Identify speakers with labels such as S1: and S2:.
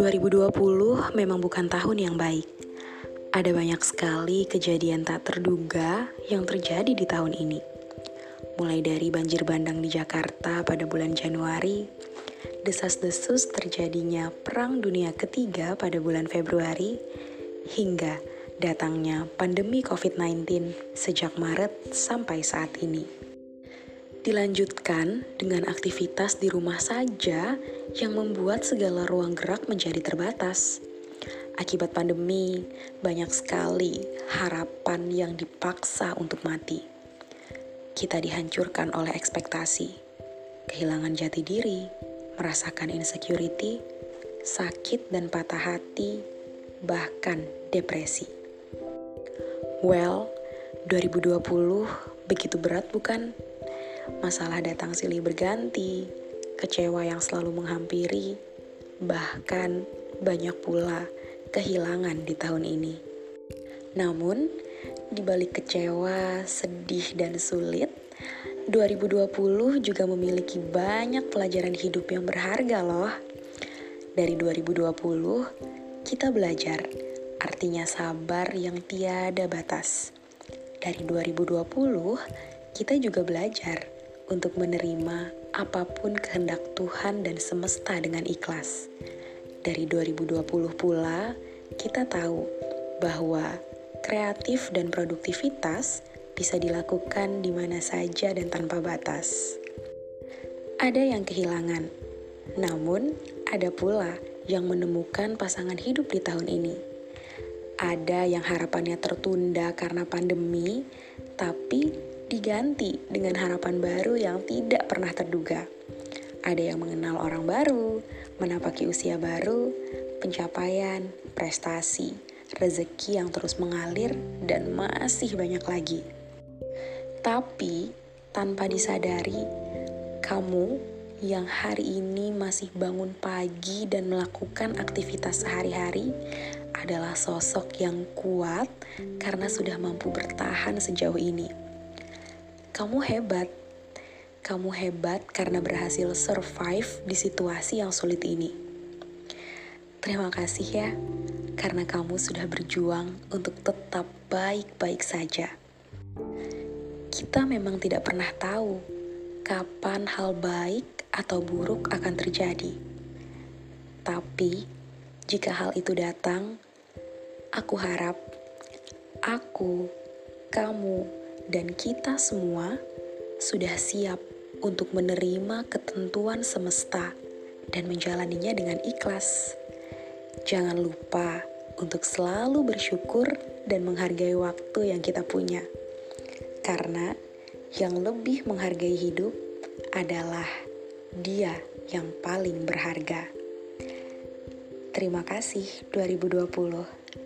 S1: 2020 memang bukan tahun yang baik. Ada banyak sekali kejadian tak terduga yang terjadi di tahun ini. Mulai dari banjir bandang di Jakarta pada bulan Januari, desas-desus terjadinya Perang Dunia Ketiga pada bulan Februari, hingga datangnya pandemi COVID-19 sejak Maret sampai saat ini. Dilanjutkan dengan aktivitas di rumah saja yang membuat segala ruang gerak menjadi terbatas. Akibat pandemi, banyak sekali harapan yang dipaksa untuk mati. Kita dihancurkan oleh ekspektasi, kehilangan jati diri, merasakan insecurity, sakit dan patah hati, bahkan depresi. Well, 2020 begitu berat bukan? Masalah datang silih berganti, kecewa yang selalu menghampiri, bahkan banyak pula kehilangan di tahun ini. Namun, di balik kecewa, sedih, dan sulit, 2020 juga memiliki banyak pelajaran hidup yang berharga loh. Dari 2020, kita belajar artinya sabar yang tiada batas. Dari 2020, kita juga belajar untuk menerima apa pun kehendak Tuhan dan semesta dengan ikhlas. Dari 2020 pula, kita tahu bahwa kreatif dan produktivitas bisa dilakukan di mana saja dan tanpa batas. Ada yang kehilangan, namun ada pula yang menemukan pasangan hidup di tahun ini. Ada yang harapannya tertunda karena pandemi, diganti dengan harapan baru yang tidak pernah terduga. Ada yang mengenal orang baru, menapaki usia baru, pencapaian, prestasi, rezeki yang terus mengalir, dan masih banyak lagi. Tapi, tanpa disadari, kamu yang hari ini masih bangun pagi dan melakukan aktivitas sehari-hari adalah sosok yang kuat karena sudah mampu bertahan sejauh ini. Kamu hebat. Kamu hebat karena berhasil survive di situasi yang sulit ini. Terima kasih ya, karena kamu sudah berjuang untuk tetap baik-baik saja. Kita memang tidak pernah tahu kapan hal baik atau buruk akan terjadi. Tapi, jika hal itu datang, aku harap aku, kamu, dan kita semua sudah siap untuk menerima ketentuan semesta dan menjalaninya dengan ikhlas. Jangan lupa untuk selalu bersyukur dan menghargai waktu yang kita punya, karena yang lebih menghargai hidup adalah Dia yang paling berharga. Terima kasih 2020.